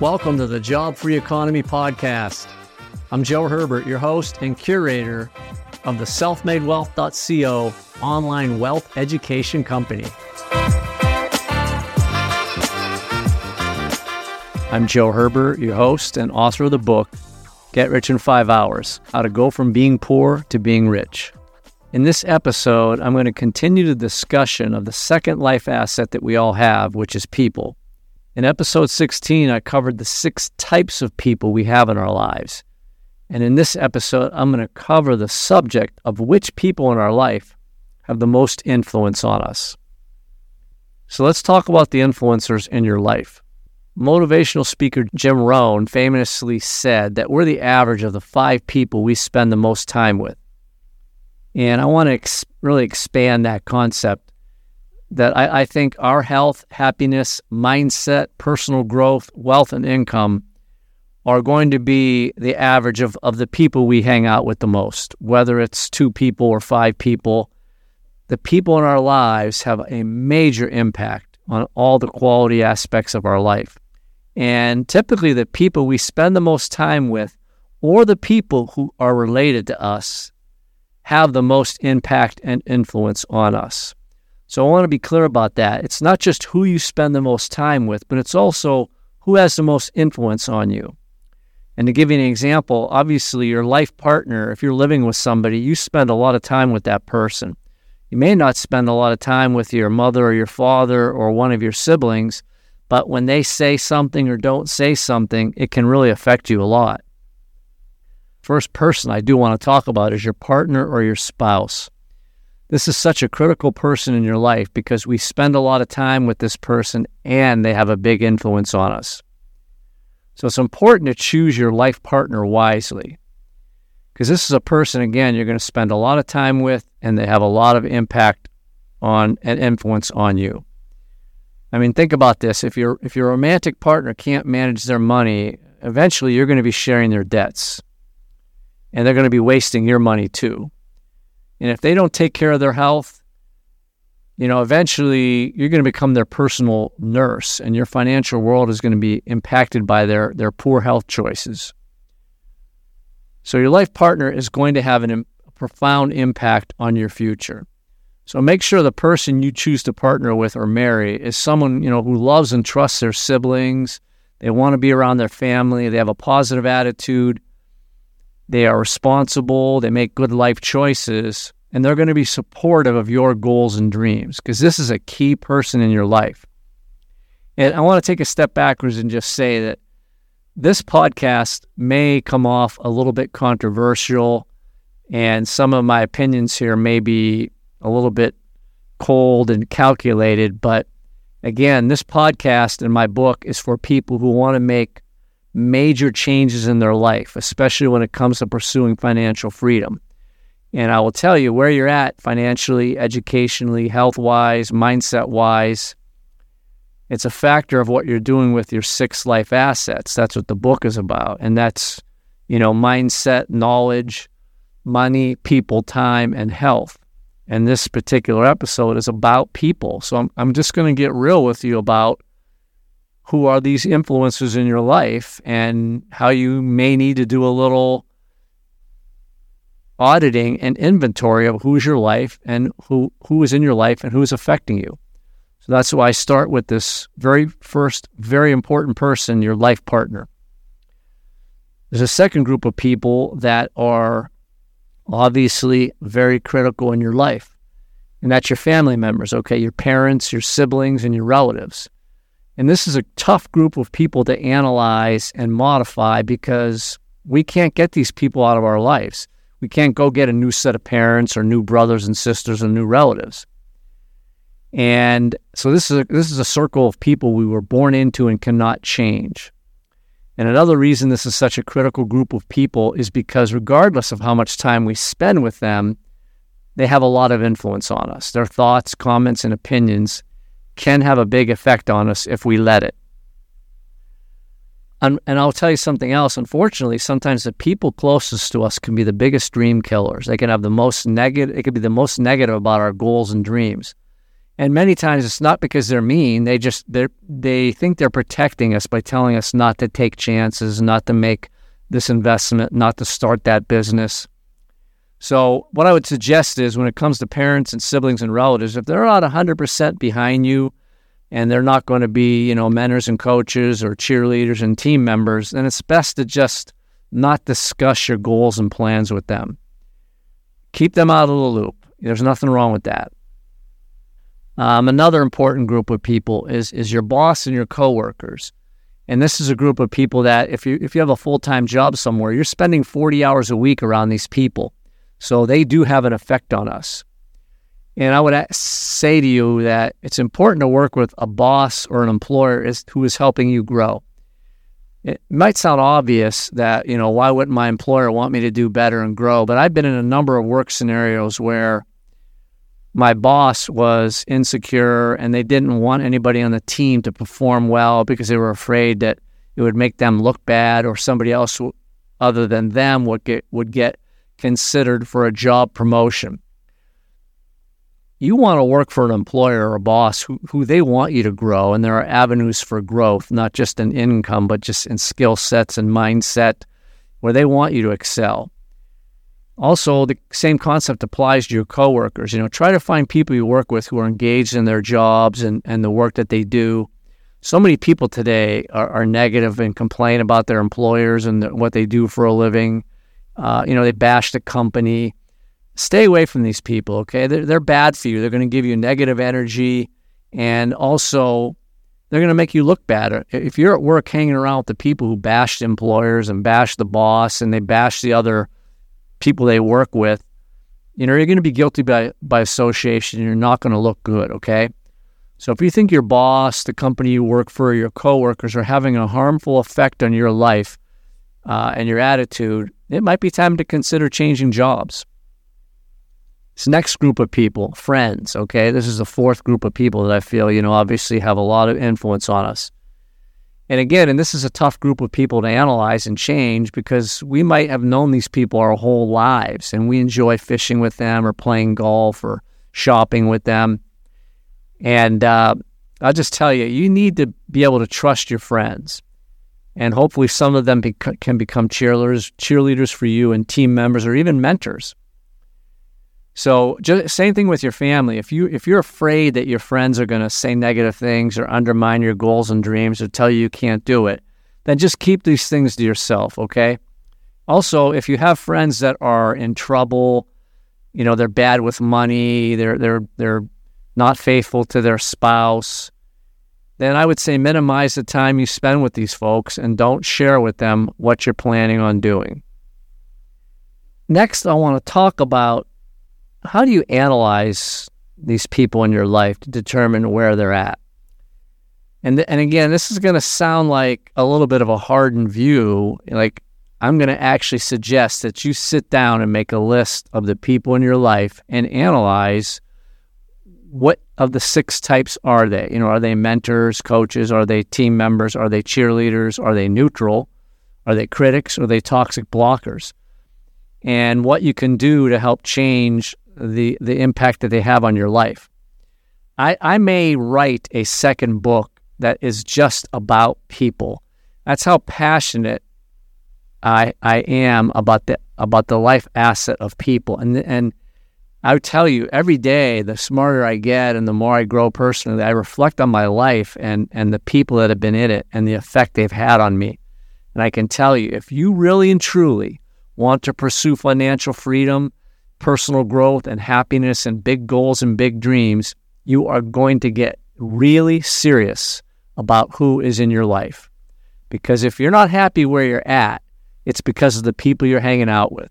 Welcome to the Job Free Economy Podcast. I'm Joe Herbert, your host and curator of the selfmadewealth.co online wealth education company. I'm Joe Herbert, your host and author of the book, Get Rich in Five Hours How to Go from Being Poor to Being Rich. In this episode, I'm going to continue the discussion of the second life asset that we all have, which is people. In episode 16, I covered the six types of people we have in our lives. And in this episode, I'm going to cover the subject of which people in our life have the most influence on us. So let's talk about the influencers in your life. Motivational speaker Jim Rohn famously said that we're the average of the five people we spend the most time with. And I want to ex- really expand that concept that I, I think our health, happiness, mindset, personal growth, wealth, and income are going to be the average of, of the people we hang out with the most, whether it's two people or five people. The people in our lives have a major impact on all the quality aspects of our life. And typically, the people we spend the most time with, or the people who are related to us, have the most impact and influence on us. So I want to be clear about that. It's not just who you spend the most time with, but it's also who has the most influence on you. And to give you an example, obviously, your life partner, if you're living with somebody, you spend a lot of time with that person. You may not spend a lot of time with your mother or your father or one of your siblings, but when they say something or don't say something, it can really affect you a lot first person I do want to talk about is your partner or your spouse. This is such a critical person in your life because we spend a lot of time with this person and they have a big influence on us. So it's important to choose your life partner wisely because this is a person, again, you're going to spend a lot of time with and they have a lot of impact on and influence on you. I mean, think about this. If your if your romantic partner can't manage their money, eventually you're going to be sharing their debts and they're going to be wasting your money too. And if they don't take care of their health, you know, eventually you're going to become their personal nurse and your financial world is going to be impacted by their, their poor health choices. So your life partner is going to have an, a profound impact on your future. So make sure the person you choose to partner with or marry is someone, you know, who loves and trusts their siblings. They want to be around their family. They have a positive attitude they are responsible, they make good life choices, and they're going to be supportive of your goals and dreams because this is a key person in your life. And I want to take a step backwards and just say that this podcast may come off a little bit controversial, and some of my opinions here may be a little bit cold and calculated. But again, this podcast and my book is for people who want to make major changes in their life, especially when it comes to pursuing financial freedom. And I will tell you where you're at financially, educationally, health wise, mindset wise. It's a factor of what you're doing with your six life assets. That's what the book is about. And that's, you know, mindset, knowledge, money, people, time, and health. And this particular episode is about people. So I'm, I'm just going to get real with you about who are these influences in your life and how you may need to do a little auditing and inventory of who's your life and who who is in your life and who's affecting you. So that's why I start with this very first very important person, your life partner. There's a second group of people that are obviously very critical in your life. And that's your family members, okay? Your parents, your siblings, and your relatives. And this is a tough group of people to analyze and modify because we can't get these people out of our lives. We can't go get a new set of parents or new brothers and sisters or new relatives. And so this is a, this is a circle of people we were born into and cannot change. And another reason this is such a critical group of people is because regardless of how much time we spend with them, they have a lot of influence on us. Their thoughts, comments, and opinions can have a big effect on us if we let it. And, and I'll tell you something else. Unfortunately, sometimes the people closest to us can be the biggest dream killers. They can have the most negative. It could be the most negative about our goals and dreams. And many times it's not because they're mean. They just they they think they're protecting us by telling us not to take chances, not to make this investment, not to start that business. So what I would suggest is when it comes to parents and siblings and relatives, if they're not 100% behind you and they're not going to be, you know, mentors and coaches or cheerleaders and team members, then it's best to just not discuss your goals and plans with them. Keep them out of the loop. There's nothing wrong with that. Um, another important group of people is is your boss and your coworkers. And this is a group of people that if you if you have a full-time job somewhere, you're spending 40 hours a week around these people. So they do have an effect on us. And I would say to you that it's important to work with a boss or an employer who is helping you grow. It might sound obvious that, you know, why wouldn't my employer want me to do better and grow? But I've been in a number of work scenarios where my boss was insecure and they didn't want anybody on the team to perform well because they were afraid that it would make them look bad or somebody else other than them would get would get considered for a job promotion. You want to work for an employer or a boss who, who they want you to grow, and there are avenues for growth, not just in income, but just in skill sets and mindset where they want you to excel. Also, the same concept applies to your coworkers. You know, try to find people you work with who are engaged in their jobs and, and the work that they do. So many people today are, are negative and complain about their employers and the, what they do for a living. Uh, you know, they bash the company. Stay away from these people, okay? They're, they're bad for you. They're going to give you negative energy and also they're going to make you look bad. If you're at work hanging around with the people who bash employers and bash the boss and they bash the other people they work with, you know, you're going to be guilty by, by association you're not going to look good, okay? So if you think your boss, the company you work for, your coworkers are having a harmful effect on your life uh, and your attitude, it might be time to consider changing jobs. This next group of people, friends, okay, this is the fourth group of people that I feel, you know, obviously have a lot of influence on us. And again, and this is a tough group of people to analyze and change because we might have known these people our whole lives and we enjoy fishing with them or playing golf or shopping with them. And uh, I'll just tell you, you need to be able to trust your friends and hopefully some of them can become cheerleaders, cheerleaders for you and team members or even mentors. So, just same thing with your family. If you if you're afraid that your friends are going to say negative things or undermine your goals and dreams or tell you you can't do it, then just keep these things to yourself, okay? Also, if you have friends that are in trouble, you know, they're bad with money, they're they're they're not faithful to their spouse, then I would say minimize the time you spend with these folks and don't share with them what you're planning on doing. Next, I want to talk about how do you analyze these people in your life to determine where they're at. And and again, this is going to sound like a little bit of a hardened view. Like I'm going to actually suggest that you sit down and make a list of the people in your life and analyze what of the six types are they? You know, are they mentors, coaches? Are they team members? Are they cheerleaders? Are they neutral? Are they critics? Are they toxic blockers? And what you can do to help change the the impact that they have on your life. I, I may write a second book that is just about people. That's how passionate I I am about the about the life asset of people. And and I would tell you every day, the smarter I get and the more I grow personally, I reflect on my life and, and the people that have been in it and the effect they've had on me. And I can tell you, if you really and truly want to pursue financial freedom, personal growth, and happiness, and big goals and big dreams, you are going to get really serious about who is in your life. Because if you're not happy where you're at, it's because of the people you're hanging out with.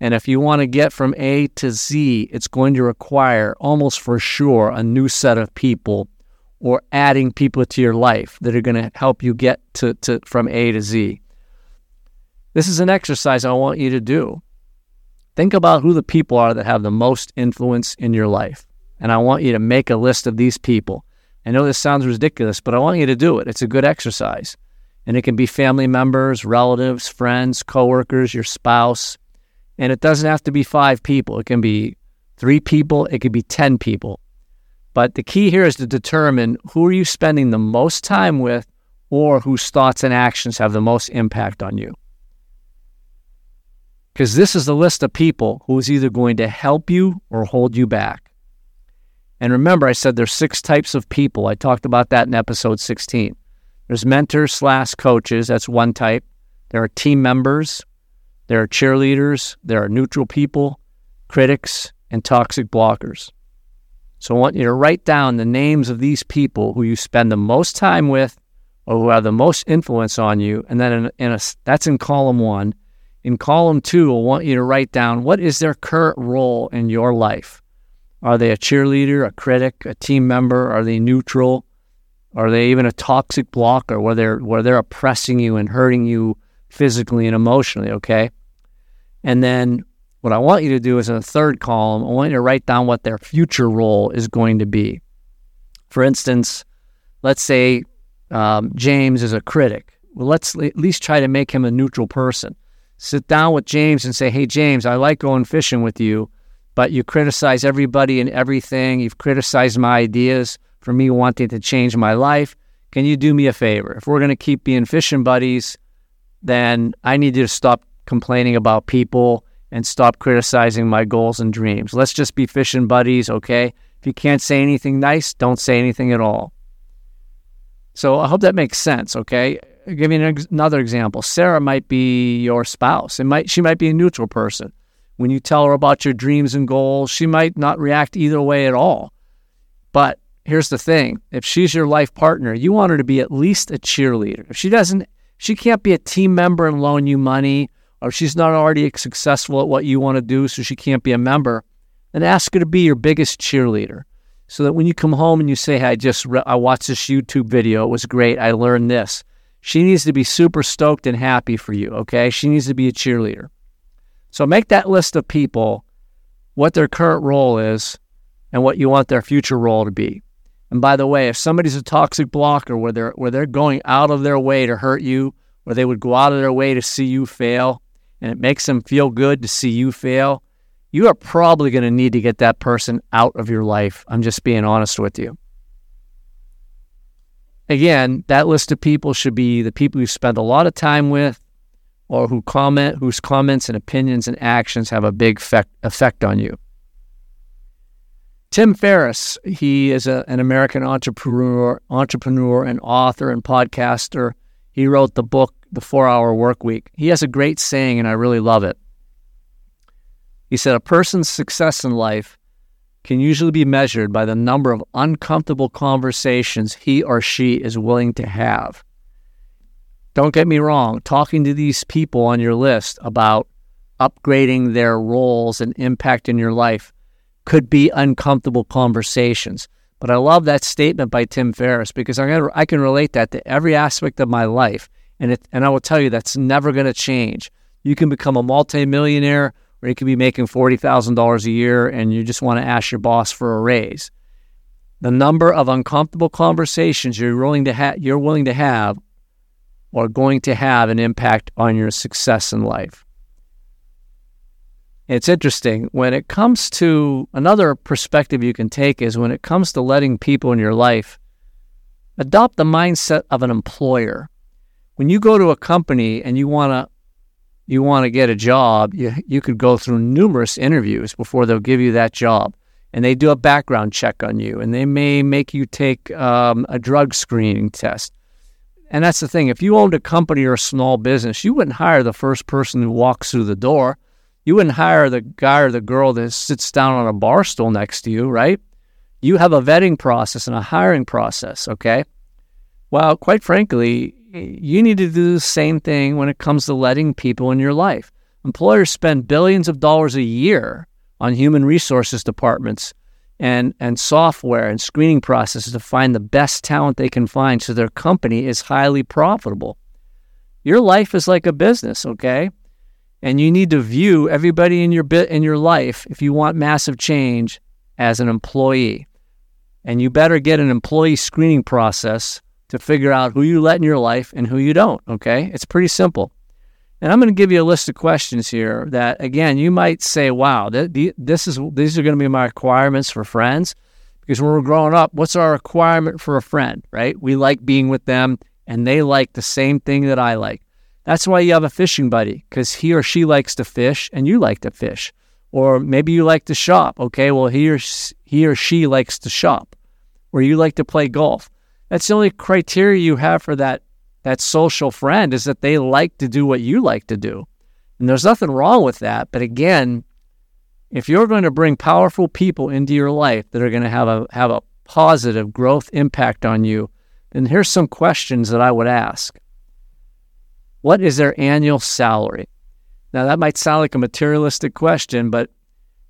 And if you want to get from A to Z, it's going to require almost for sure a new set of people or adding people to your life that are going to help you get to, to from A to Z. This is an exercise I want you to do. Think about who the people are that have the most influence in your life. And I want you to make a list of these people. I know this sounds ridiculous, but I want you to do it. It's a good exercise. And it can be family members, relatives, friends, coworkers, your spouse, and it doesn't have to be five people. It can be three people. It could be 10 people. But the key here is to determine who are you spending the most time with or whose thoughts and actions have the most impact on you. Because this is the list of people who is either going to help you or hold you back. And remember, I said there's six types of people. I talked about that in episode 16. There's mentors slash coaches. That's one type. There are team members. There are cheerleaders. There are neutral people, critics, and toxic blockers. So I want you to write down the names of these people who you spend the most time with or who have the most influence on you. And then in, in a, that's in column one. In column two, I want you to write down what is their current role in your life. Are they a cheerleader, a critic, a team member? Are they neutral? Are they even a toxic blocker where they're where they're oppressing you and hurting you physically and emotionally? Okay. And then what I want you to do is in the third column, I want you to write down what their future role is going to be. For instance, let's say um, James is a critic. Well, let's at least try to make him a neutral person. Sit down with James and say, Hey, James, I like going fishing with you, but you criticize everybody and everything. You've criticized my ideas for me wanting to change my life. Can you do me a favor? If we're going to keep being fishing buddies, then I need you to stop complaining about people and stop criticizing my goals and dreams. Let's just be fishing buddies, okay? If you can't say anything nice, don't say anything at all. So I hope that makes sense, okay? I'll give you another example. Sarah might be your spouse. It might she might be a neutral person. When you tell her about your dreams and goals, she might not react either way at all. But here's the thing. If she's your life partner, you want her to be at least a cheerleader. If she doesn't she can't be a team member and loan you money or she's not already successful at what you want to do, so she can't be a member, then ask her to be your biggest cheerleader. So that when you come home and you say, hey, I just re- I watched this YouTube video, it was great, I learned this. She needs to be super stoked and happy for you, okay? She needs to be a cheerleader. So make that list of people, what their current role is, and what you want their future role to be. And by the way, if somebody's a toxic blocker where they're where they're going out of their way to hurt you, or they would go out of their way to see you fail, and it makes them feel good to see you fail, you are probably going to need to get that person out of your life. I'm just being honest with you. Again, that list of people should be the people you spend a lot of time with or who comment whose comments and opinions and actions have a big effect, effect on you. Tim Ferriss, he is a, an American entrepreneur, entrepreneur and author and podcaster. He wrote the book the four hour work week. He has a great saying, and I really love it. He said, A person's success in life can usually be measured by the number of uncomfortable conversations he or she is willing to have. Don't get me wrong, talking to these people on your list about upgrading their roles and impact in your life could be uncomfortable conversations. But I love that statement by Tim Ferriss because I can relate that to every aspect of my life. And it, and I will tell you that's never going to change. You can become a multimillionaire or you could be making $40,000 a year and you just want to ask your boss for a raise. The number of uncomfortable conversations you're willing to ha- you're willing to have are going to have an impact on your success in life. It's interesting when it comes to another perspective you can take is when it comes to letting people in your life adopt the mindset of an employer when you go to a company and you want to you want to get a job, you, you could go through numerous interviews before they'll give you that job. And they do a background check on you, and they may make you take um, a drug screening test. And that's the thing. If you owned a company or a small business, you wouldn't hire the first person who walks through the door. You wouldn't hire the guy or the girl that sits down on a bar stool next to you, right? You have a vetting process and a hiring process, okay? Well, quite frankly, you need to do the same thing when it comes to letting people in your life. Employers spend billions of dollars a year on human resources departments and, and software and screening processes to find the best talent they can find so their company is highly profitable. Your life is like a business, okay? And you need to view everybody in your bit in your life if you want massive change as an employee. And you better get an employee screening process to figure out who you let in your life and who you don't. Okay. It's pretty simple. And I'm going to give you a list of questions here that, again, you might say, wow, th- this is, these are going to be my requirements for friends. Because when we're growing up, what's our requirement for a friend, right? We like being with them and they like the same thing that I like. That's why you have a fishing buddy because he or she likes to fish and you like to fish. Or maybe you like to shop. Okay, well, he or, he or she likes to shop. Or you like to play golf. That's the only criteria you have for that, that social friend is that they like to do what you like to do. And there's nothing wrong with that. But again, if you're going to bring powerful people into your life that are going to have a have a positive growth impact on you, then here's some questions that I would ask. What is their annual salary? Now that might sound like a materialistic question, but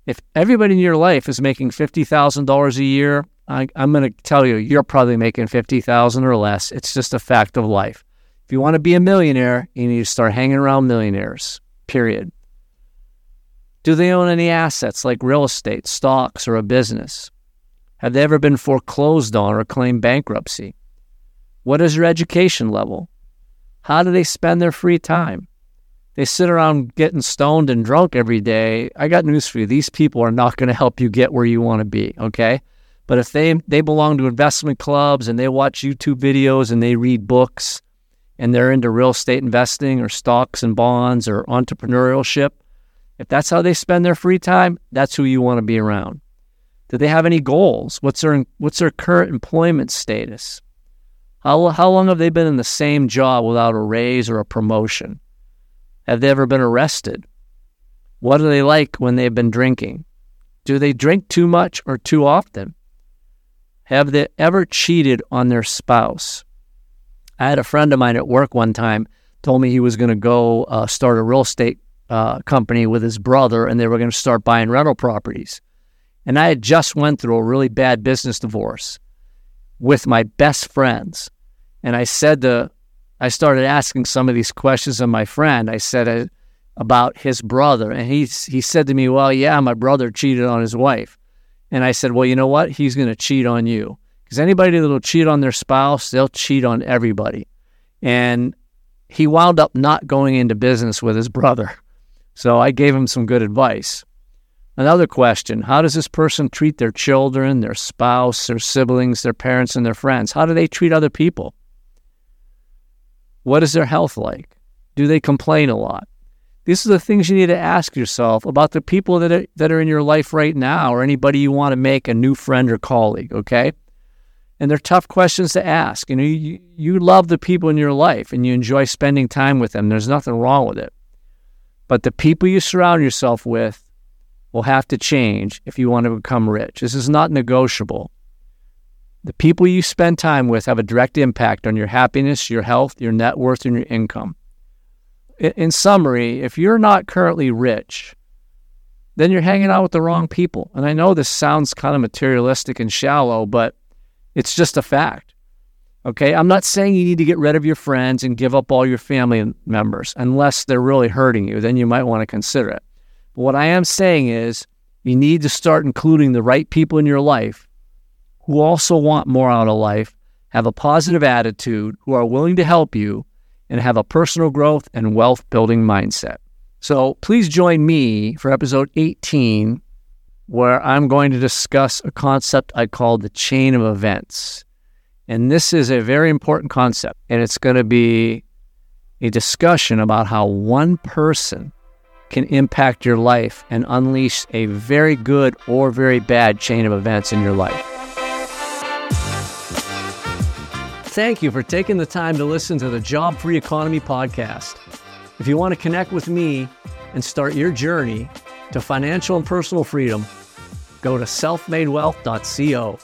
if everybody in your life is making fifty thousand dollars a year, I, am going to tell you you're probably making fifty thousand or less. It's just a fact of life. If you want to be a millionaire, you need to start hanging around millionaires. Period. Do they own any assets like real estate, stocks, or a business? Have they ever been foreclosed on or claimed bankruptcy? What is their education level? How do they spend their free time? They sit around getting stoned and drunk every day. I got news for you. These people are not going to help you get where you want to be, okay? But if they they belong to investment clubs and they watch YouTube videos and they read books and they're into real estate investing or stocks and bonds or entrepreneurship, if that's how they spend their free time, that's who you want to be around. Do they have any goals? What's their what's their current employment status? How how long have they been in the same job without a raise or a promotion? Have they ever been arrested? What are they like when they've been drinking? Do they drink too much or too often? Have they ever cheated on their spouse? I had a friend of mine at work one time told me he was going to go uh, start a real estate uh, company with his brother, and they were going to start buying rental properties. And I had just went through a really bad business divorce with my best friends, and I said to, I started asking some of these questions of my friend. I said uh, about his brother, and he he said to me, "Well, yeah, my brother cheated on his wife." And I said, "Well, you know what? He's going to cheat on you." Because anybody that'll cheat on their spouse, they'll cheat on everybody. And he wound up not going into business with his brother. So I gave him some good advice. Another question How does this person treat their children, their spouse, their siblings, their parents, and their friends? How do they treat other people? What is their health like? Do they complain a lot? These are the things you need to ask yourself about the people that are, that are in your life right now or anybody you want to make a new friend or colleague, okay? And they're tough questions to ask. You know, you, you love the people in your life and you enjoy spending time with them. There's nothing wrong with it. But the people you surround yourself with will have to change if you want to become rich. This is not negotiable. The people you spend time with have a direct impact on your happiness, your health, your net worth, and your income. In summary, if you're not currently rich, then you're hanging out with the wrong people. And I know this sounds kind of materialistic and shallow, but it's just a fact. Okay, I'm not saying you need to get rid of your friends and give up all your family members unless they're really hurting you. Then you might want to consider it. But what I am saying is you need to start including the right people in your life who also want more out of life, have a positive attitude, who are willing to help you, and have a personal growth and wealth building mindset. So please join me for episode 18, where I'm going to discuss a concept I call the chain of events. And this is a very important concept. And it's going to be a discussion about how one person can impact your life and unleash a very good or very bad chain of events in your life. Thank you for taking the time to listen to the Job Free Economy podcast. If you want to connect with me and start your journey to financial and personal freedom, go to selfmadewealth.co.